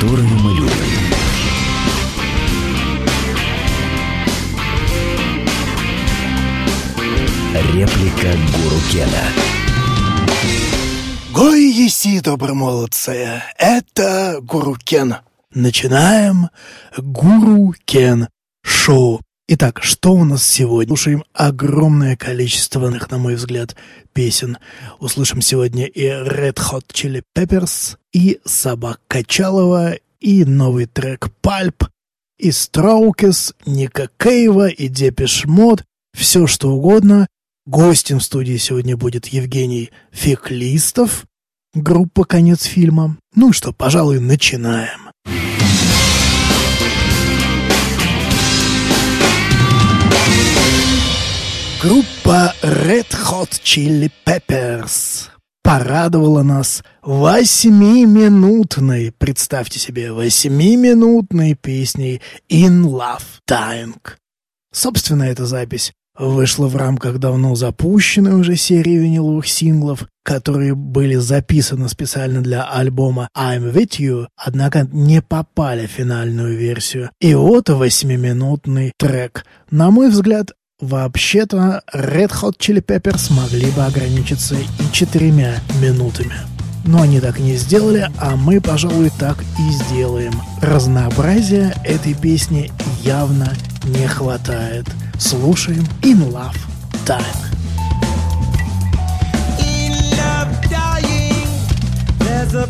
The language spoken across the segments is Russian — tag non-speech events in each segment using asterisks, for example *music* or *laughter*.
которые мы любим. Реплика Гуру Кена. Гой еси, добромолодцы, это Гуру Кен. Начинаем Гуру Кен шоу. Итак, что у нас сегодня? Слушаем огромное количество, на мой взгляд, песен. Услышим сегодня и Red Hot Chili Peppers, и Собак Качалова, и новый трек Pulp, и Strokes, Ника Кейва, и Depeche Mode, все что угодно. Гостем в студии сегодня будет Евгений Феклистов, группа «Конец фильма». Ну что, пожалуй, начинаем. Группа Red Hot Chili Peppers порадовала нас восьмиминутной, представьте себе, восьмиминутной песней «In Love Dying». Собственно, эта запись вышла в рамках давно запущенной уже серии виниловых синглов, которые были записаны специально для альбома I'm With You, однако не попали в финальную версию. И вот восьмиминутный трек. На мой взгляд, Вообще-то Red Hot Chili Peppers могли бы ограничиться и четырьмя минутами. Но они так не сделали, а мы, пожалуй, так и сделаем. Разнообразия этой песни явно не хватает. Слушаем In Love Time. In love dying, there's a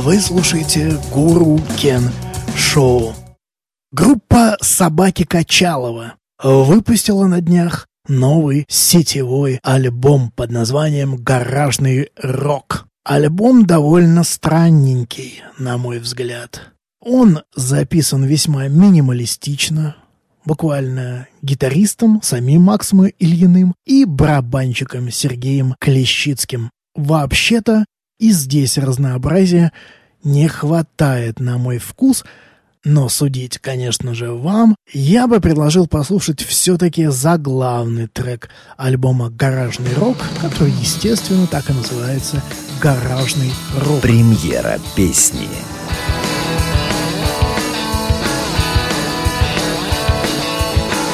Вы слушаете Гуру Кен Шоу. Группа «Собаки Качалова» выпустила на днях новый сетевой альбом под названием «Гаражный рок». Альбом довольно странненький, на мой взгляд. Он записан весьма минималистично, буквально гитаристом, самим Максом Ильиным и барабанщиком Сергеем Клещицким. Вообще-то и здесь разнообразия не хватает на мой вкус, но судить, конечно же, вам, я бы предложил послушать все-таки заглавный трек альбома «Гаражный рок», который, естественно, так и называется «Гаражный рок». Премьера песни.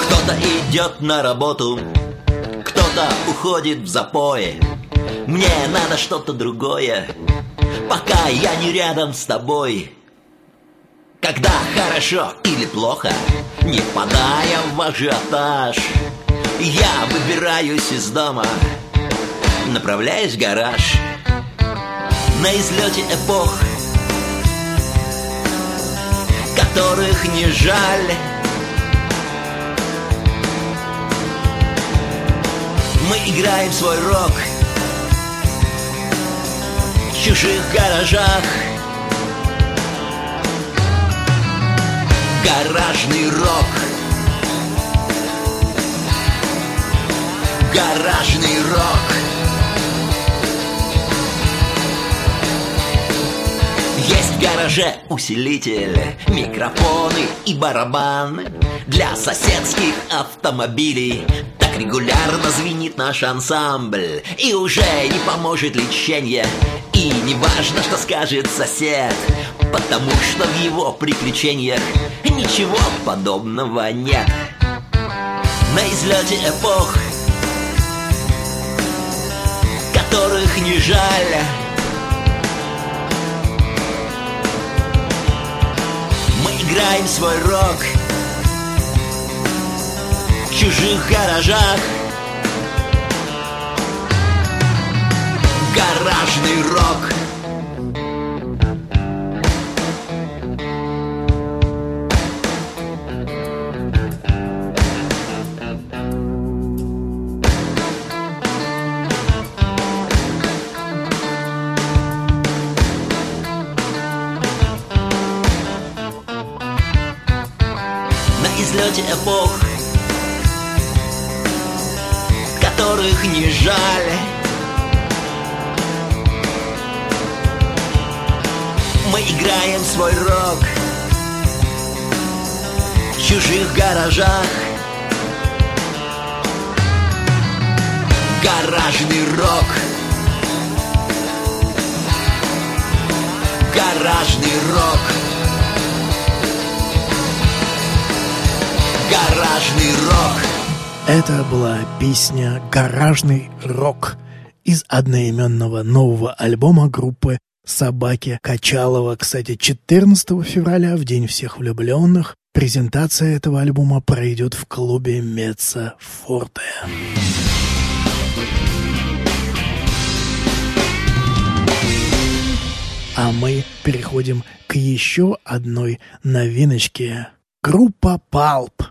Кто-то идет на работу, кто-то уходит в запои. Мне надо что-то другое, пока я не рядом с тобой. Когда хорошо или плохо, не впадая в ажиотаж, я выбираюсь из дома, направляюсь в гараж. На излете эпох, которых не жаль. Мы играем свой рок чужих гаражах. Гаражный рок. Гаражный рок. Есть в гараже усилитель, микрофоны и барабаны Для соседских автомобилей Так регулярно звенит наш ансамбль И уже не поможет лечение И не важно, что скажет сосед Потому что в его приключениях Ничего подобного нет. На излете эпох Которых не жаль. Мы играем свой рок В чужих гаражах Гаражный рок излете эпох, которых не жаль. Мы играем свой рок в чужих гаражах. Гаражный рок. Гаражный рок. Гаражный рок. Это была песня «Гаражный рок» из одноименного нового альбома группы «Собаки Качалова». Кстати, 14 февраля, в День всех влюбленных, презентация этого альбома пройдет в клубе Меца Форте. А мы переходим к еще одной новиночке. Группа Палп.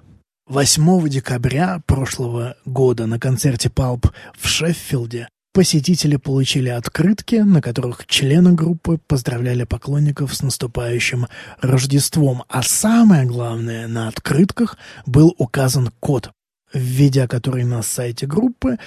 8 декабря прошлого года на концерте Палп в Шеффилде посетители получили открытки, на которых члены группы поздравляли поклонников с наступающим Рождеством. А самое главное, на открытках был указан код, введя который на сайте группы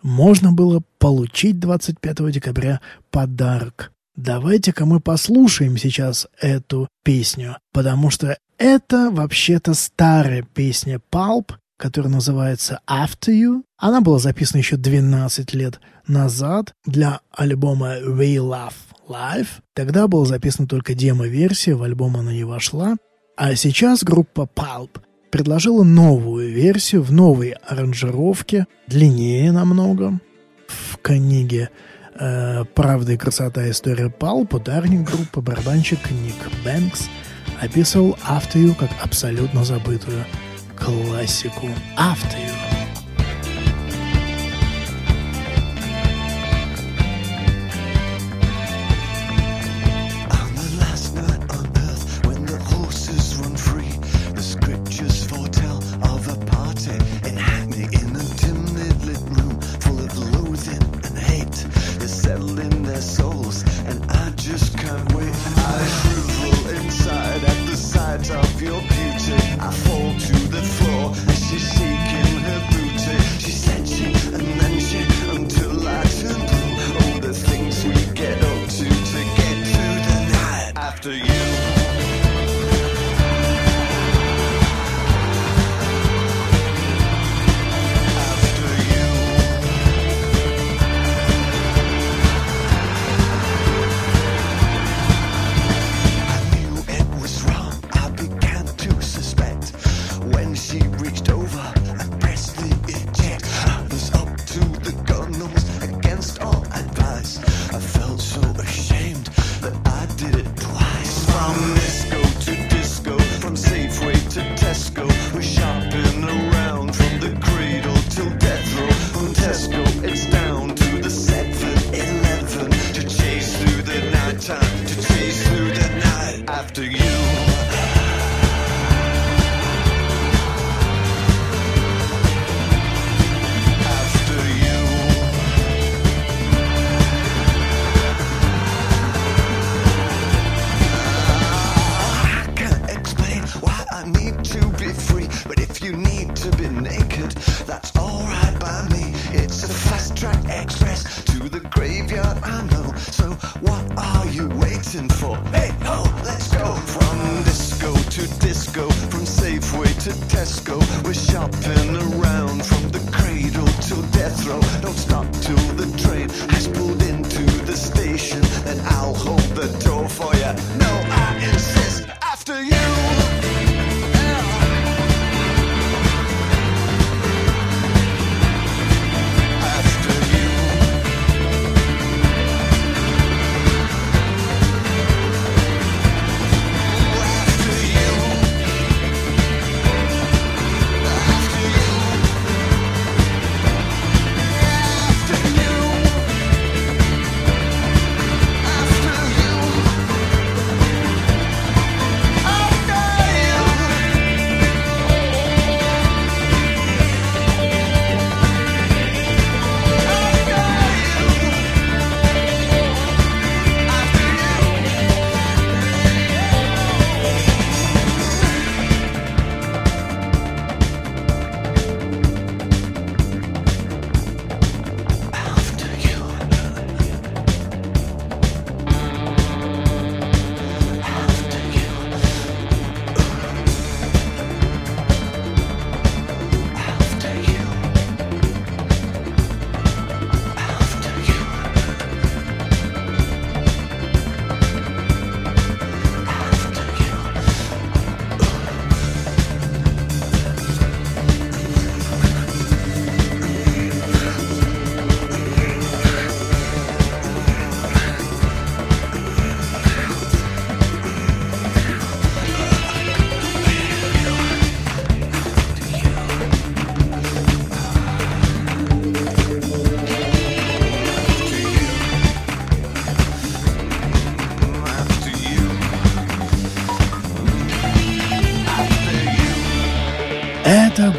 можно было получить 25 декабря подарок. Давайте-ка мы послушаем сейчас эту песню, потому что это вообще-то старая песня Pulp, которая называется After You. Она была записана еще 12 лет назад для альбома We Love Live. Тогда была записана только демо-версия, в альбом она не вошла. А сейчас группа Pulp предложила новую версию в новой аранжировке, длиннее намного. В книге э, «Правда и красота. История Палп» ударник группы барабанщик Ник Бэнкс описывал After You как абсолютно забытую классику. After You.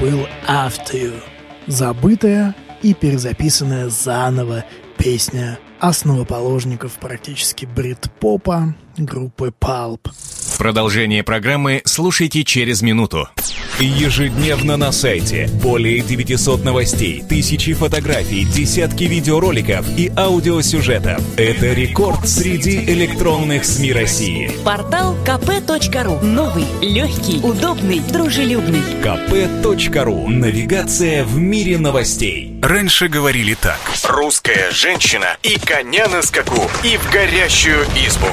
был After You, забытая и перезаписанная заново песня основоположников практически брит-попа группы Pulp. Продолжение программы слушайте через минуту. Ежедневно на сайте более 900 новостей, тысячи фотографий, десятки видеороликов и аудиосюжетов. Это рекорд среди электронных СМИ России. Портал kp.ru. Новый, легкий, удобный, дружелюбный. kp.ru. Навигация в мире новостей. Раньше говорили так. Русская женщина и коня на скаку, и в горящую избу.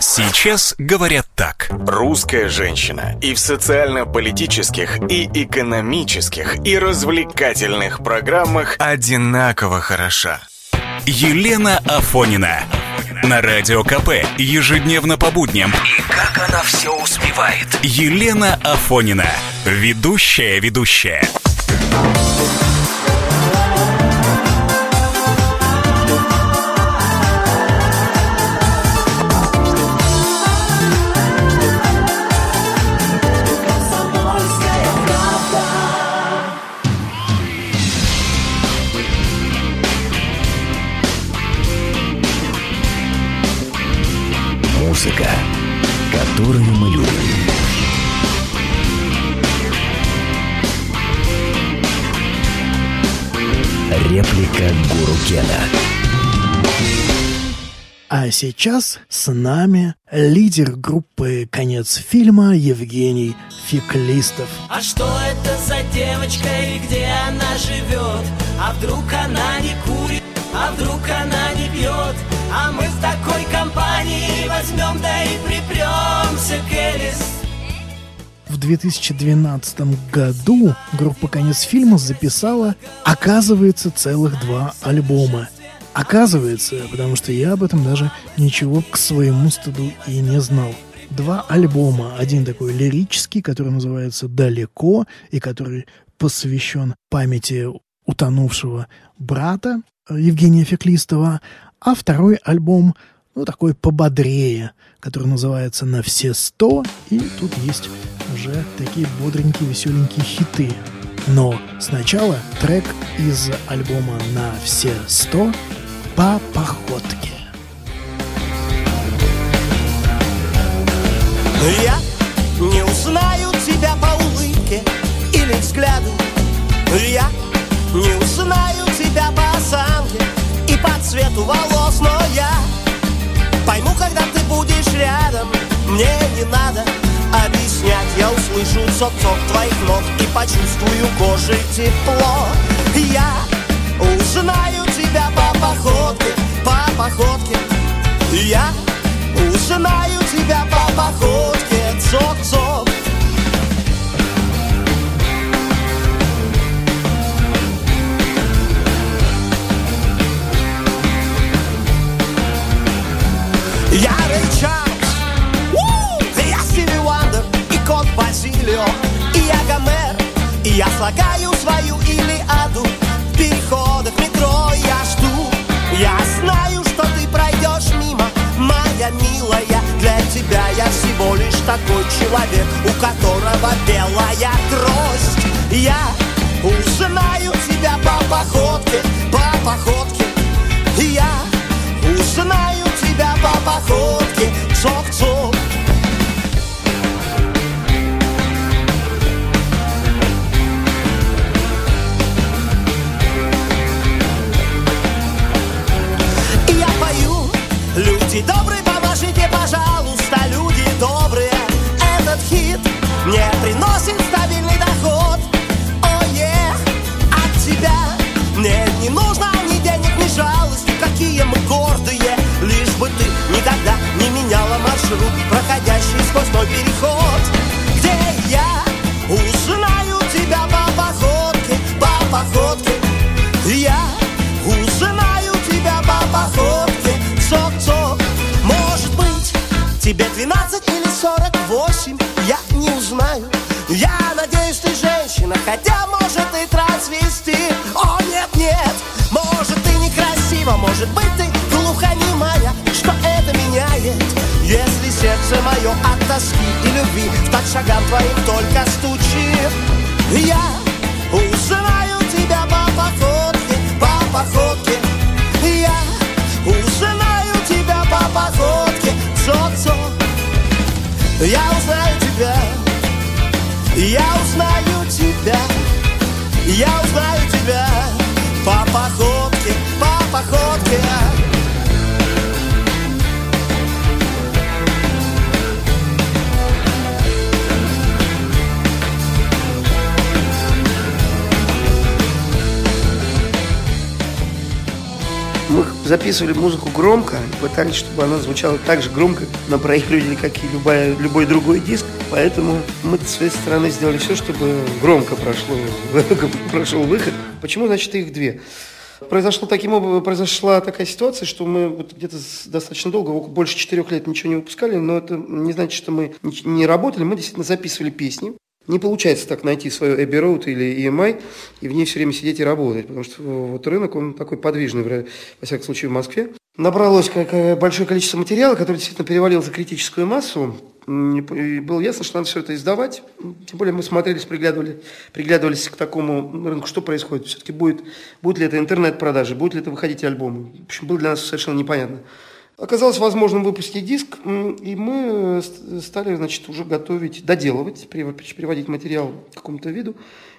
Сейчас говорят так. Русская женщина и в социально-политических, и экономических, и развлекательных программах одинаково хороша. Елена Афонина. На радио КП ежедневно по будням. И как она все успевает. Елена Афонина. Ведущая ведущая. А сейчас с нами лидер группы «Конец фильма» Евгений Феклистов. А что это за девочка и где она живет? А вдруг она не курит, а вдруг она не пьет? А мы в такой компании возьмем да и припремся к Элис. В 2012 году группа «Конец фильма» записала, оказывается, целых два альбома. Оказывается, потому что я об этом даже ничего к своему стыду и не знал. Два альбома. Один такой лирический, который называется «Далеко», и который посвящен памяти утонувшего брата Евгения Феклистова, а второй альбом, ну, такой пободрее, который называется «На все сто», и тут есть уже такие бодренькие, веселенькие хиты. Но сначала трек из альбома «На все сто» по походке. Я не узнаю тебя по улыбке или взгляду. Я не узнаю тебя по осанке и по цвету волос. Но я пойму, когда ты будешь рядом Мне не надо объяснять. Я услышу цок-цок твоих ног И почувствую кожей тепло. Я узнаю тебя по Я узнаю тебя по походке Цок-цок Я Рэй Чарльз, я Стиви Уандер и кот Базилио, и я Гомер, и я слагаю свою Илиаду лишь такой человек, у которого белая трость. Я узнаю тебя по походке, по походке. Я узнаю тебя по походке, цок-цок. Какие мы гордые. Лишь бы ты никогда не меняла маршрут, проходящий сквозь мой переход. Где я узнаю тебя по походке, по походке. Я узнаю тебя по походке, цок-цок. Может быть, тебе 12 или 48, я не узнаю. Я надеюсь, ты женщина, хотя, некрасива, может быть, ты глухонемая. Что это меняет, если сердце мое от тоски и любви в так шагам твоим только стучит? Я узнаю тебя по походке, по походке. Я узнаю тебя по походке, цок-цок. Я узнаю тебя, я узнаю тебя, я узнаю тебя по походке, по походке. Мы записывали музыку громко, пытались, чтобы она звучала так же громко на проигрывателе, как и любая, любой другой диск. Поэтому мы с своей стороны сделали все, чтобы громко прошло, *laughs* прошел выход. Почему, значит, их две? Произошло таким образом, произошла такая ситуация, что мы вот где-то достаточно долго, больше четырех лет ничего не выпускали, но это не значит, что мы не- работали, мы действительно записывали песни. Не получается так найти свою Abbey Road или EMI и в ней все время сидеть и работать, потому что вот рынок, он такой подвижный, во всяком случае, в Москве. Набралось э, большое количество материала, который действительно перевалил за критическую массу. И было ясно, что надо все это издавать. Тем более мы смотрелись, приглядывали, приглядывались к такому рынку, что происходит. Все-таки будет, будет ли это интернет-продажи, будет ли это выходить альбомы. В общем, было для нас совершенно непонятно Оказалось возможным выпустить диск, и мы э, ст- стали, значит, уже готовить, доделывать, прив- приводить материал к какому-то виду.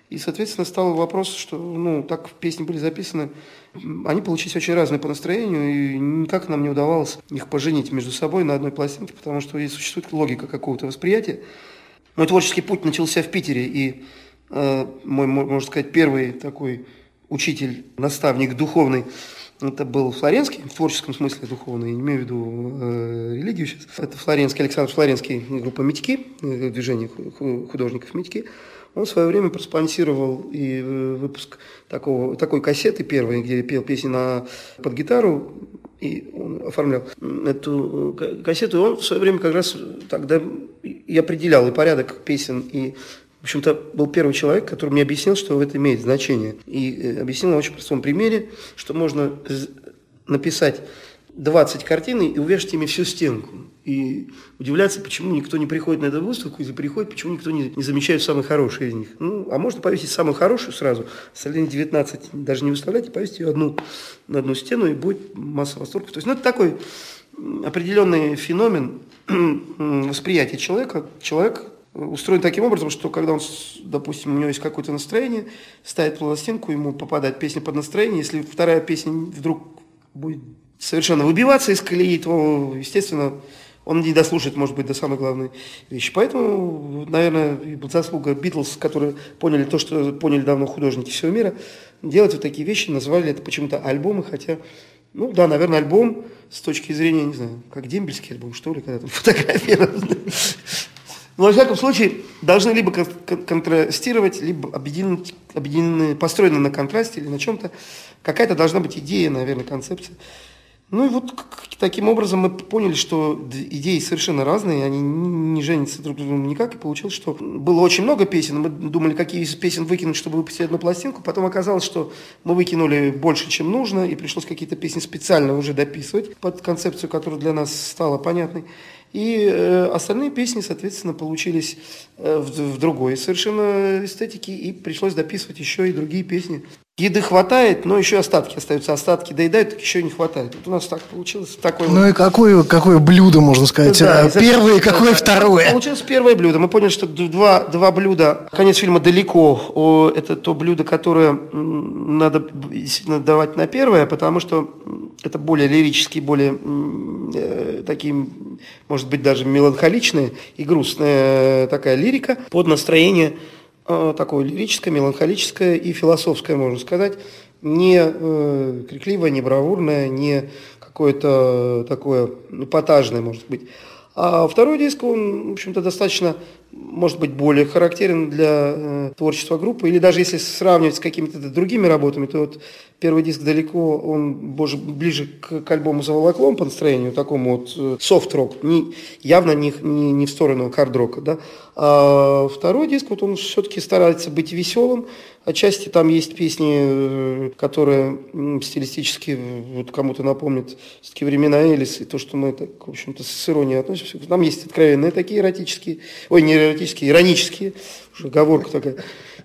И, соответственно, стал вопрос, что, ну, так песни были записаны, они получились очень разные по настроению, и никак нам не удавалось их поженить между собой на одной пластинке, потому что существует логика какого-то восприятия. Мой творческий путь начался в Питере, и э, мой, мо- можно сказать, первый такой учитель, наставник духовный, это был Флоренский, в творческом смысле духовный, не имею в виду э, религию сейчас. Это Флоренский, Александр Флоренский, группа «Митьки», э, движение ху- ху- художников «Митьки». Он в свое время проспонсировал и э, выпуск такого, такой кассеты первой, где пел песни на, под гитару, и он оформлял эту э, ка- кассету. И он в свое время как раз тогда и определял и порядок песен, и в общем-то, был первый человек, который мне объяснил, что это имеет значение. И э, объяснил на очень простом примере, что можно написать 20 картин и увешать ими всю стенку. И удивляться, почему никто не приходит на эту выставку, или приходит, почему никто не, не замечает самые хорошие из них. Ну, а можно повесить самую хорошую сразу, остальные 19 даже не выставлять, и повесить ее одну на одну стену, и будет масса восторгов. То есть, ну, это такой определенный феномен восприятия человека. Человек устроен таким образом, что когда он, допустим, у него есть какое-то настроение, ставит пластинку, ему попадает песня под настроение, если вторая песня вдруг будет совершенно выбиваться из колеи, то, естественно, он не дослушает, может быть, до самой главной вещи. Поэтому, наверное, заслуга Битлз, которые поняли то, что поняли давно художники всего мира, делать вот такие вещи, назвали это почему-то альбомы, хотя, ну да, наверное, альбом с точки зрения, не знаю, как дембельский альбом, что ли, когда там *laughs* фотографии разные. Но, во всяком случае, должны либо кон- кон- контрастировать, либо объединены, объединены, построены на контрасте или на чем-то. Какая-то должна быть идея, наверное, концепция. Ну и вот таким образом мы поняли, что идеи совершенно разные, они не женятся друг с другом никак, и получилось, что было очень много песен, мы думали, какие из песен выкинуть, чтобы выпустить одну пластинку, потом оказалось, что мы выкинули больше, чем нужно, и пришлось какие-то песни специально уже дописывать под концепцию, которая для нас стала понятной. И э, остальные песни, соответственно, получились э, в, в другой совершенно эстетике, и пришлось дописывать еще и другие песни. Еды хватает, но еще остатки остаются. Остатки доедают, так еще не хватает. Вот у нас так получилось. Такой Ну вот- и какое, какое блюдо, можно сказать, да, э, первое и какое второе? Получилось первое блюдо. Мы поняли, что два, два блюда. Конец фильма далеко. О, это то блюдо, которое надо действительно давать на первое, потому что это более лирические, более э, такие, может быть, даже меланхоличные и грустная такая лирика под настроение э, такое лирическое, меланхолическое и философское, можно сказать, не э, крикливое, не бравурное, не какое-то такое эпатажное, может быть. А второй диск, он, в общем-то, достаточно, может быть, более характерен для э, творчества группы. Или даже если сравнивать с какими-то другими работами, то вот первый диск далеко, он боже, ближе к, к альбому «Заволоклом» по настроению, такому вот софт-рок, не, явно не, не, не в сторону хард-рока, да. А второй диск, вот он все-таки старается быть веселым, Отчасти там есть песни, э, которые стилистически э, вот кому-то напомнят все-таки времена Элис, и то, что мы так, в общем-то, с иронией относимся. Там есть откровенные такие эротические, ой, не эротические, иронические, уже оговорка такая,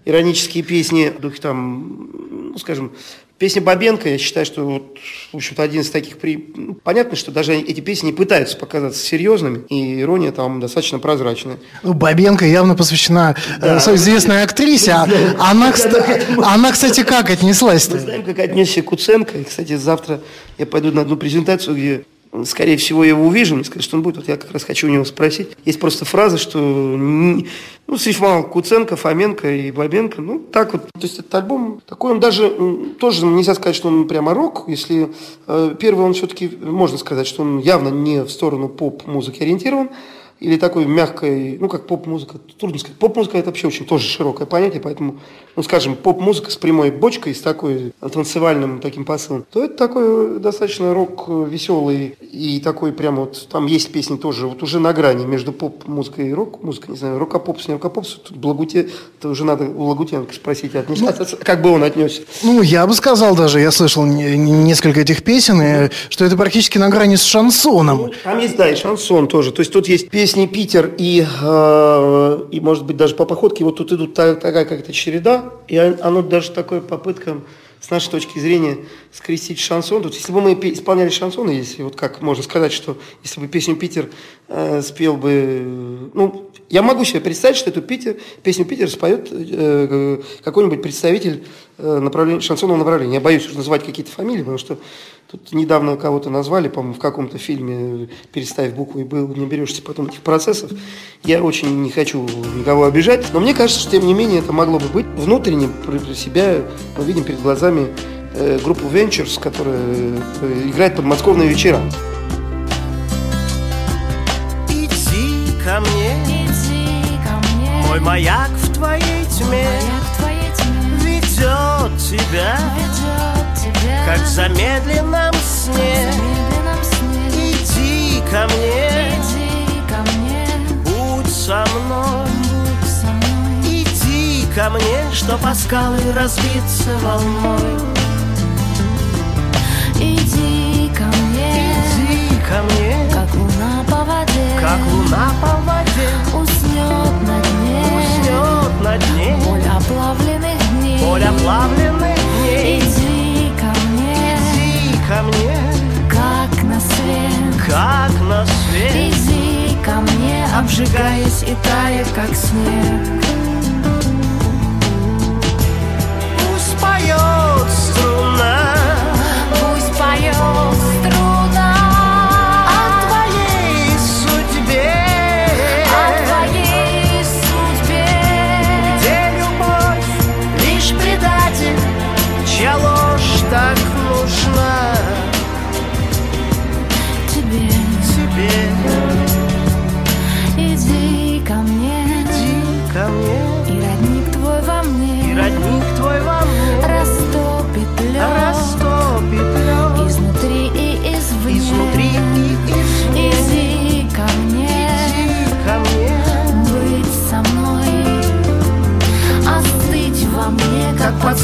иронические песни, духе там, ну, скажем, Песня Бабенко, я считаю, что, вот, в общем-то, один из таких... При... ну, понятно, что даже эти песни не пытаются показаться серьезными, и ирония там достаточно прозрачная. Ну, Бабенко явно посвящена э, своей известной актрисе. а она, кста- она, кстати, как Мы отнеслась-то? знаем, как отнесся Куценко. И, кстати, завтра я пойду на одну презентацию, где, скорее всего, я его увижу. Мне скажут, что он будет. Вот я как раз хочу у него спросить. Есть просто фраза, что не- ну, срифмовал Куценко, Фоменко и Бабенко. Ну, так вот. То есть этот альбом такой, он даже тоже нельзя сказать, что он прямо рок. Если э, первый он все-таки, можно сказать, что он явно не в сторону поп-музыки ориентирован или такой мягкой, ну, как поп-музыка, трудно сказать. Поп-музыка – это вообще очень тоже широкое понятие, поэтому, ну, скажем, поп-музыка с прямой бочкой, с такой танцевальным таким посылом, то это такой достаточно рок веселый и такой прям вот, там есть песни тоже вот уже на грани между поп-музыкой и рок-музыкой, не знаю, рокопопс, не рокопопс, тут Благуте, это уже надо у Лагутенко спросить, отнес- как бы он отнесся. Ну, я бы сказал даже, я слышал не- не- несколько этих песен, и что это практически на грани с шансоном. Там есть, да, и шансон тоже. То есть тут есть песни Питер и, э, и может быть, даже по походке. Вот тут идут та- такая какая-то череда, и он- оно даже такая попытка с нашей точки зрения скрестить шансон. Тут, если бы мы исполняли шансоны, если вот как можно сказать, что если бы песню Питер э, спел бы, э, ну, я могу себе представить, что эту Питер, песню Питер споет э, какой-нибудь представитель э, направления, шансонного направления. Я боюсь уже называть какие-то фамилии, потому что тут недавно кого-то назвали, по-моему, в каком-то фильме, переставив букву и был, не берешься потом этих процессов. Я очень не хочу никого обижать, но мне кажется, что тем не менее это могло бы быть. Внутренне про себя мы видим перед глазами э, группу Ventures, которая э, играет подмосковные вечера. Иди ко мне, мой маяк в твоей тьме. Ведет тебя, как в замедленном сне. Иди ко мне, будь со мной. Иди ко мне, что по скалы разбиться волной как луна по воде. Уснет на дне, Уснет на дне. Боль оплавленных дней. Боль оплавленных дней. Иди ко мне, Иди ко мне, как на свет. как на свет. Иди ко мне, обжигаясь и тает, как снег. Пусть поет струна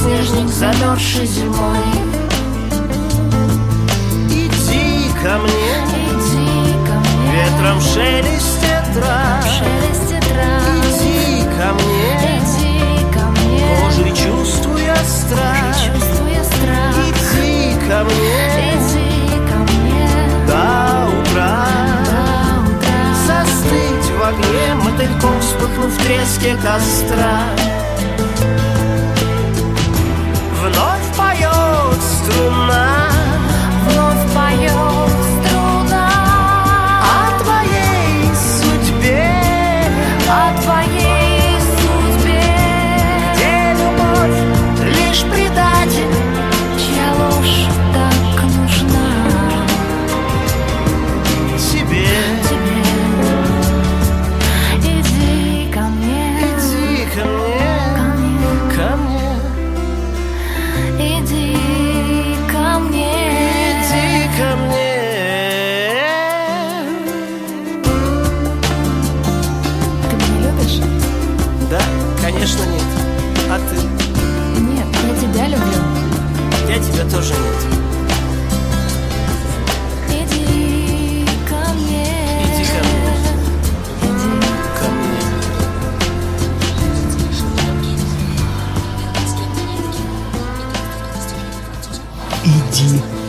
подснежник, замерзший зимой. Иди ко мне. Иди ко мне, Ветром шелестит трав. Иди ко мне. Иди ко мне, Кожей чувствуя страх. Чувствуя страх. Иди ко мне. Иди ко мне, до утра. До утра. Застыть в огне мотыльком вспыхнув в треске костра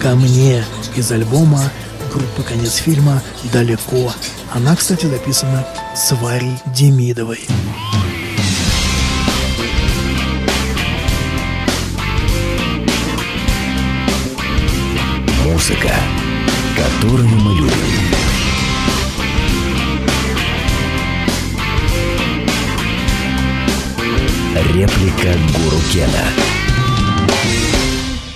ко мне» из альбома группы «Конец фильма» «Далеко». Она, кстати, записана с Варей Демидовой. Музыка, которую мы любим. Реплика Гуру Кена.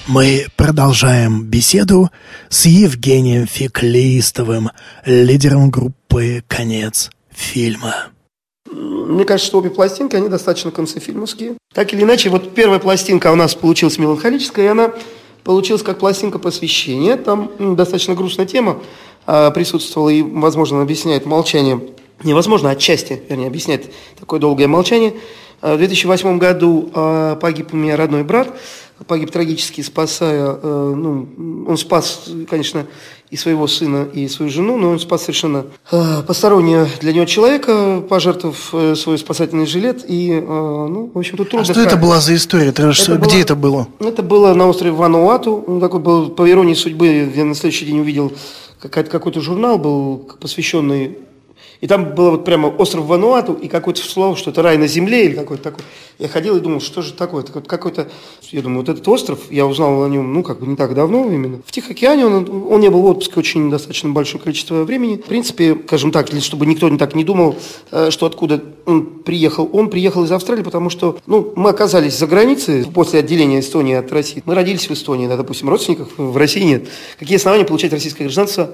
Мы продолжаем беседу с Евгением Феклистовым, лидером группы «Конец фильма». Мне кажется, что обе пластинки, они достаточно концефильмовские. Так или иначе, вот первая пластинка у нас получилась меланхолическая, и она получилась как пластинка посвящения. Там м, достаточно грустная тема а, присутствовала, и, возможно, объясняет молчание. Невозможно, отчасти, вернее, объясняет такое долгое молчание В 2008 году э, погиб у меня родной брат, погиб трагически, спасая, э, ну, он спас, конечно, и своего сына, и свою жену, но он спас совершенно постороннего для него человека, пожертвовав э, свой спасательный жилет, и, ну, в общем, тут А трудно что это была за история? Ж- Это Где было- это было? Это было на острове Вануату. Ну, такой был, по иронии судьбы, я на следующий день увидел какой-то журнал был посвященный и там было вот прямо остров Вануату и какое-то слово, что это рай на земле или какой-то такой. Я ходил и думал, что же такое? Это вот какой-то, я думаю, вот этот остров, я узнал о нем, ну, как бы не так давно именно. В Тихоокеане он, он не был в отпуске очень достаточно большое количество времени. В принципе, скажем так, чтобы никто не так не думал, э, что откуда он приехал. Он приехал из Австралии, потому что, ну, мы оказались за границей после отделения Эстонии от России. Мы родились в Эстонии, да, допустим, родственников в России нет. Какие основания получать российское гражданство?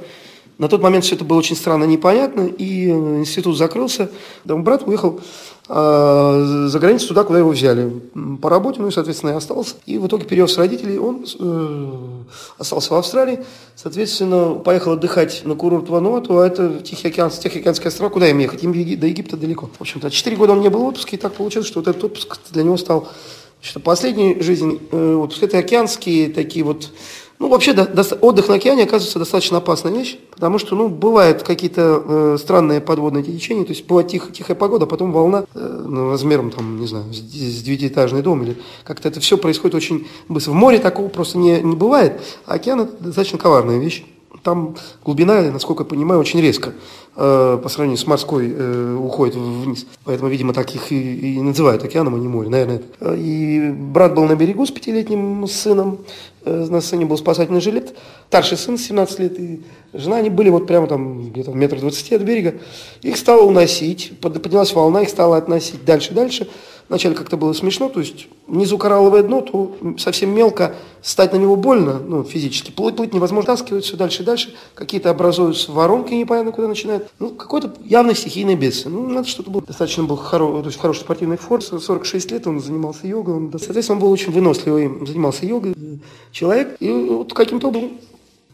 На тот момент все это было очень странно, непонятно, и э, институт закрылся. Мой брат уехал э, за границу туда, куда его взяли. По работе, ну и, соответственно, и остался. И в итоге перевез родителей, он э, остался в Австралии. Соответственно, поехал отдыхать на курорт Вануату, а это Тихий океан, Тихоокеанские острова. Куда им ехать? Им до Египта далеко. В общем-то, 4 года он не был в отпуске, и так получилось, что вот этот отпуск для него стал что последний жизнь, э, вот это океанские такие вот, ну вообще да, доста- отдых на океане оказывается достаточно опасная вещь, потому что, ну, бывают какие-то э, странные подводные течения, то есть бывает тихо, тихая погода, а потом волна э, ну, размером, там, не знаю, с, с девятиэтажный дом, или как-то это все происходит очень быстро. В море такого просто не, не бывает, а океан это достаточно коварная вещь. Там глубина, насколько я понимаю, очень резко э, по сравнению с морской э, уходит вниз. Поэтому, видимо, так их и, и называют океаном, а не море. Наверное, И брат был на берегу с пятилетним сыном. Э, на сыне был спасательный жилет. Старший сын 17 лет и жена, они были вот прямо там где-то метр двадцати от берега. Их стало уносить, под- поднялась волна, их стало относить дальше-дальше. Вначале как-то было смешно, то есть внизу коралловое дно, то совсем мелко, стать на него больно, ну, физически. Плыть, плыть невозможно, таскивают все дальше и дальше. Какие-то образуются воронки, непонятно куда начинают. Ну, какой-то явно стихийное бедствие. Ну, надо что-то было. Достаточно был хоро- то есть в хорошей спортивной форме. 46 лет он занимался йогой. Он, соответственно, он был очень выносливый, занимался йогой человек. И вот каким-то образом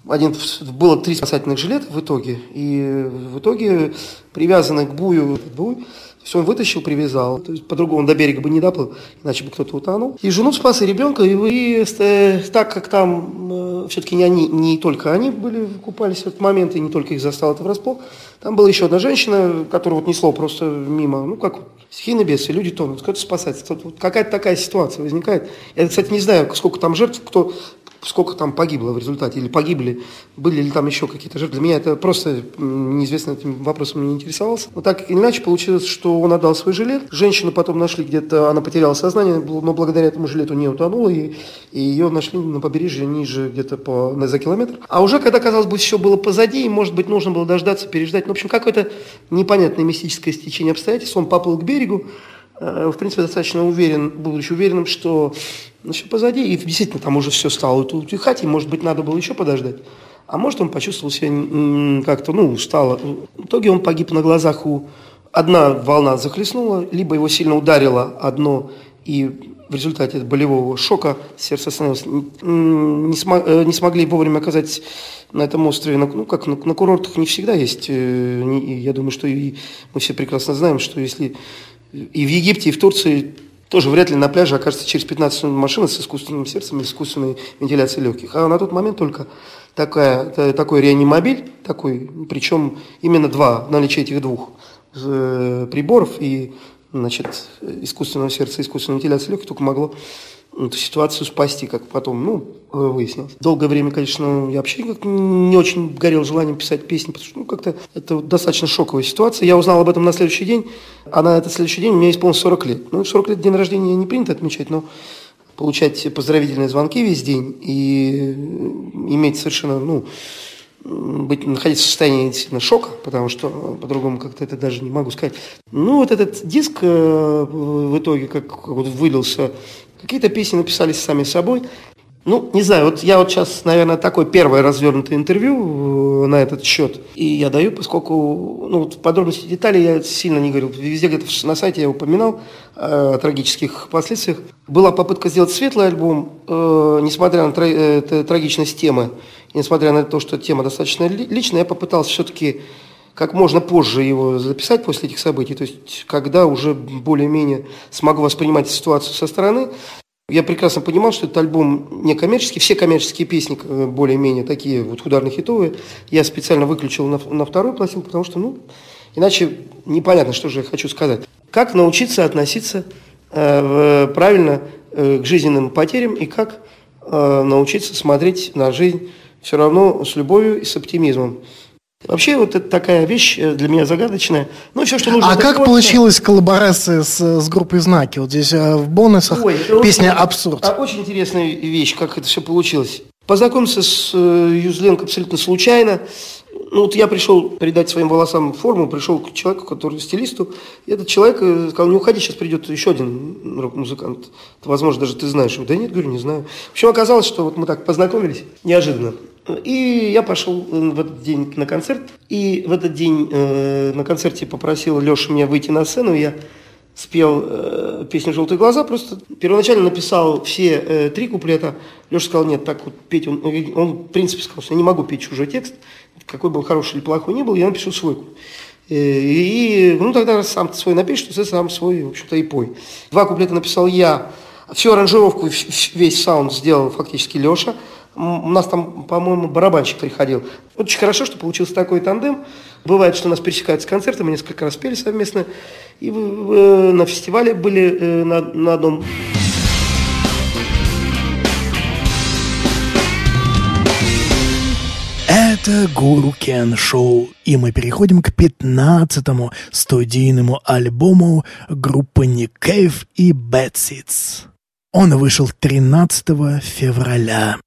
один, было три спасательных жилета в итоге, и в итоге привязанный к бую, буй, все он вытащил, привязал, то есть по-другому он до берега бы не доплыл, иначе бы кто-то утонул. И жену спас, и ребенка, и, и, э, так как там все-таки не они, не только они были, купались в этот момент, и не только их застал это врасплох, там была еще одна женщина, которая вот несло просто мимо, ну как вот, стихийное бедствие, люди тонут, кто-то спасается, вот какая-то такая ситуация возникает. Я, кстати, не знаю, сколько там жертв, кто сколько там погибло в результате, или погибли, были ли там еще какие-то жертвы. Для меня это просто неизвестно, этим вопросом не интересовался. Но так или иначе получилось, что он отдал свой жилет. Женщину потом нашли где-то, она потеряла сознание, но благодаря этому жилету не утонула, и, и ее нашли на побережье ниже где-то по, за километр. А уже когда, казалось бы, все было позади, и, может быть, нужно было дождаться, переждать. Ну, в общем, какое-то непонятное мистическое стечение обстоятельств. Он поплыл к берегу, в принципе, достаточно уверен, будучи уверенным, что ну, все позади, и действительно там уже все стало утихать, и, может быть, надо было еще подождать. А может, он почувствовал себя как-то, ну, устало. В итоге он погиб на глазах у... Одна волна захлестнула, либо его сильно ударило одно, и в результате болевого шока сердце остановилось. Не, смо- э, не смогли вовремя оказать на этом острове, ну, как на, на курортах не всегда есть, э, я думаю, что и мы все прекрасно знаем, что если и в Египте, и в Турции тоже вряд ли на пляже окажется через 15 минут машина с искусственным сердцем и искусственной вентиляцией легких. А на тот момент только такая, та- такой реанимобиль, такой, причем именно два, наличие этих двух э, приборов и значит, искусственного сердца искусственной вентиляции легких только могло эту ситуацию спасти, как потом, ну, э, выяснилось. Долгое время, конечно, я вообще как не очень горел желанием писать песни, потому что, ну, как-то это достаточно шоковая ситуация. Я узнал об этом на следующий день, а на этот следующий день мне исполнилось 40 лет. Ну, 40 лет день рождения не принято отмечать, но получать поздравительные звонки весь день и иметь совершенно, ну, быть, находиться в состоянии действительно шока, потому что по-другому как-то это даже не могу сказать. Ну, вот этот диск э, в итоге как вот вылился, какие-то песни написались сами собой. Ну, не знаю, вот я вот сейчас, наверное, такое первое развернутое интервью э, на этот счет. И я даю, поскольку, ну, вот подробности деталей я сильно не говорил. Везде где-то на сайте я упоминал э, о трагических последствиях. Была попытка сделать светлый альбом, э, несмотря на тра- э, трагичность темы, несмотря на то, что тема достаточно ли- личная, я попытался все-таки как можно позже его записать после этих событий, то есть когда уже более-менее смогу воспринимать ситуацию со стороны. Я прекрасно понимал, что этот альбом не коммерческий, все коммерческие песни э, более-менее такие вот ударно-хитовые. Я специально выключил на, на вторую пластинку, потому что, ну, иначе непонятно, что же я хочу сказать. Как научиться относиться э, правильно э, к жизненным потерям и как э, научиться смотреть на жизнь все равно с любовью и с оптимизмом. Вообще вот это такая вещь э, для меня загадочная. Ну, все, что нужно... А как получилась коллаборация с, с группой «Знаки»? Вот здесь э, в бонусах Ой, песня очень- «Абсурд». а, Очень интересная вещь, как это все получилось. Познакомился с э, Юзленко абсолютно случайно. Ну, вот я пришел придать своим волосам форму, пришел к человеку, который стилисту. И этот человек э, сказал, не уходи, сейчас придет еще один рок-музыкант. Возможно, даже ты знаешь. Говорю, Да нет, говорю, не знаю. В общем, оказалось, что вот мы так познакомились неожиданно. И я пошел э, в этот день на концерт. И в этот день э, на концерте попросил Леша меня выйти на сцену. и Я спел э, песню «Желтые глаза», просто первоначально написал все э, три куплета. Леша сказал, нет, так вот петь, он, он в принципе сказал, что я не могу петь чужой текст, какой бы он хороший или плохой ни был, я напишу свой. Э, И, ну, тогда сам свой напишешь, ты сам свой, в общем-то, и пой. Два куплета написал я, всю аранжировку, весь саунд сделал фактически Леша. У нас там, по-моему, барабанщик приходил. Очень хорошо, что получился такой тандем. Бывает, что нас пересекаются концерты, мы несколько раз пели совместно. И э, на фестивале были э, на, на одном. Это Гуру Кен Шоу, и мы переходим к пятнадцатому студийному альбому группы Cave и Seeds. Он вышел 13 февраля.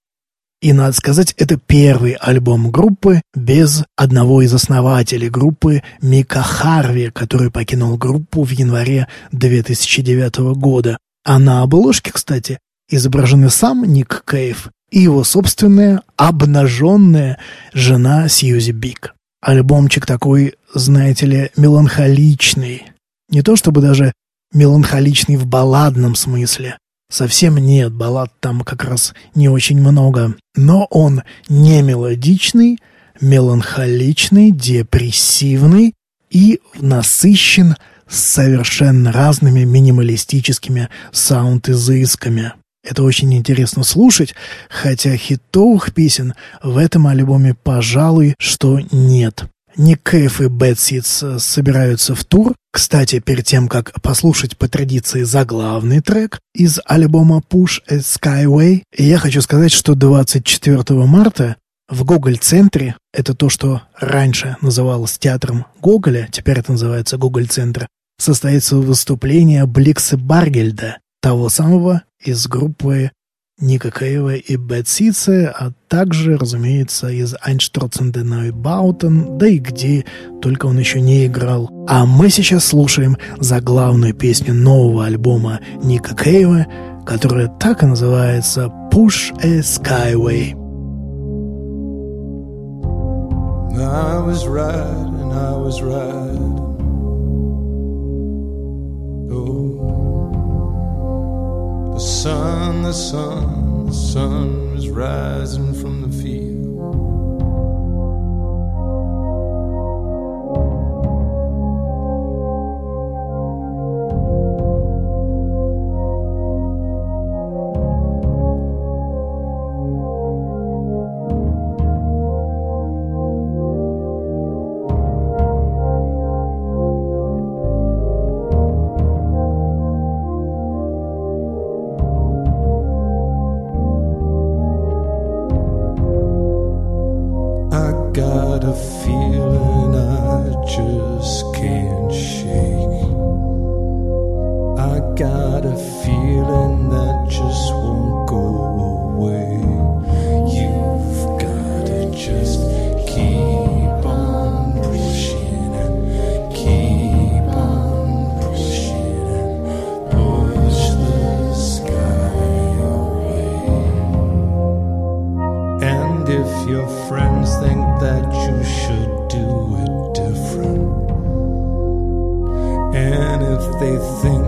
И, надо сказать, это первый альбом группы без одного из основателей группы Мика Харви, который покинул группу в январе 2009 года. А на обложке, кстати, изображены сам Ник Кейв и его собственная обнаженная жена Сьюзи Бик. Альбомчик такой, знаете ли, меланхоличный. Не то чтобы даже меланхоличный в балладном смысле. Совсем нет, баллад там как раз не очень много. Но он не мелодичный, меланхоличный, депрессивный и насыщен совершенно разными минималистическими саунд-изысками. Это очень интересно слушать, хотя хитовых песен в этом альбоме, пожалуй, что нет. Ник Кейв и Bad Seeds собираются в тур. Кстати, перед тем, как послушать по традиции заглавный трек из альбома Push a Skyway, я хочу сказать, что 24 марта в Гоголь-центре, это то, что раньше называлось театром Гоголя, теперь это называется Гоголь-центр, состоится выступление Бликса Баргельда, того самого из группы Ника Кейва и Бэт Сице, а также, разумеется, из Einstürzen Neubauten, да и где только он еще не играл. А мы сейчас слушаем заглавную песню нового альбома Ника Кейва, которая так и называется «Push a Skyway». I was right I was right. The sun, the sun, the sun was rising from the field. They think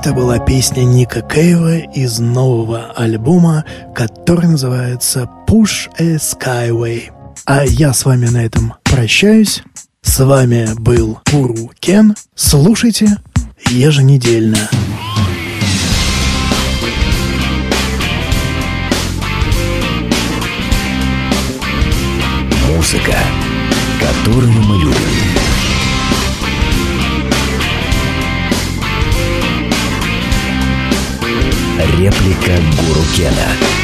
Это была песня Ника Кейва из нового альбома, который называется Push a Skyway. А я с вами на этом прощаюсь. С вами был Пуру Кен. Слушайте еженедельно. Музыка, которую мы любим. Реплика Гуру Кена.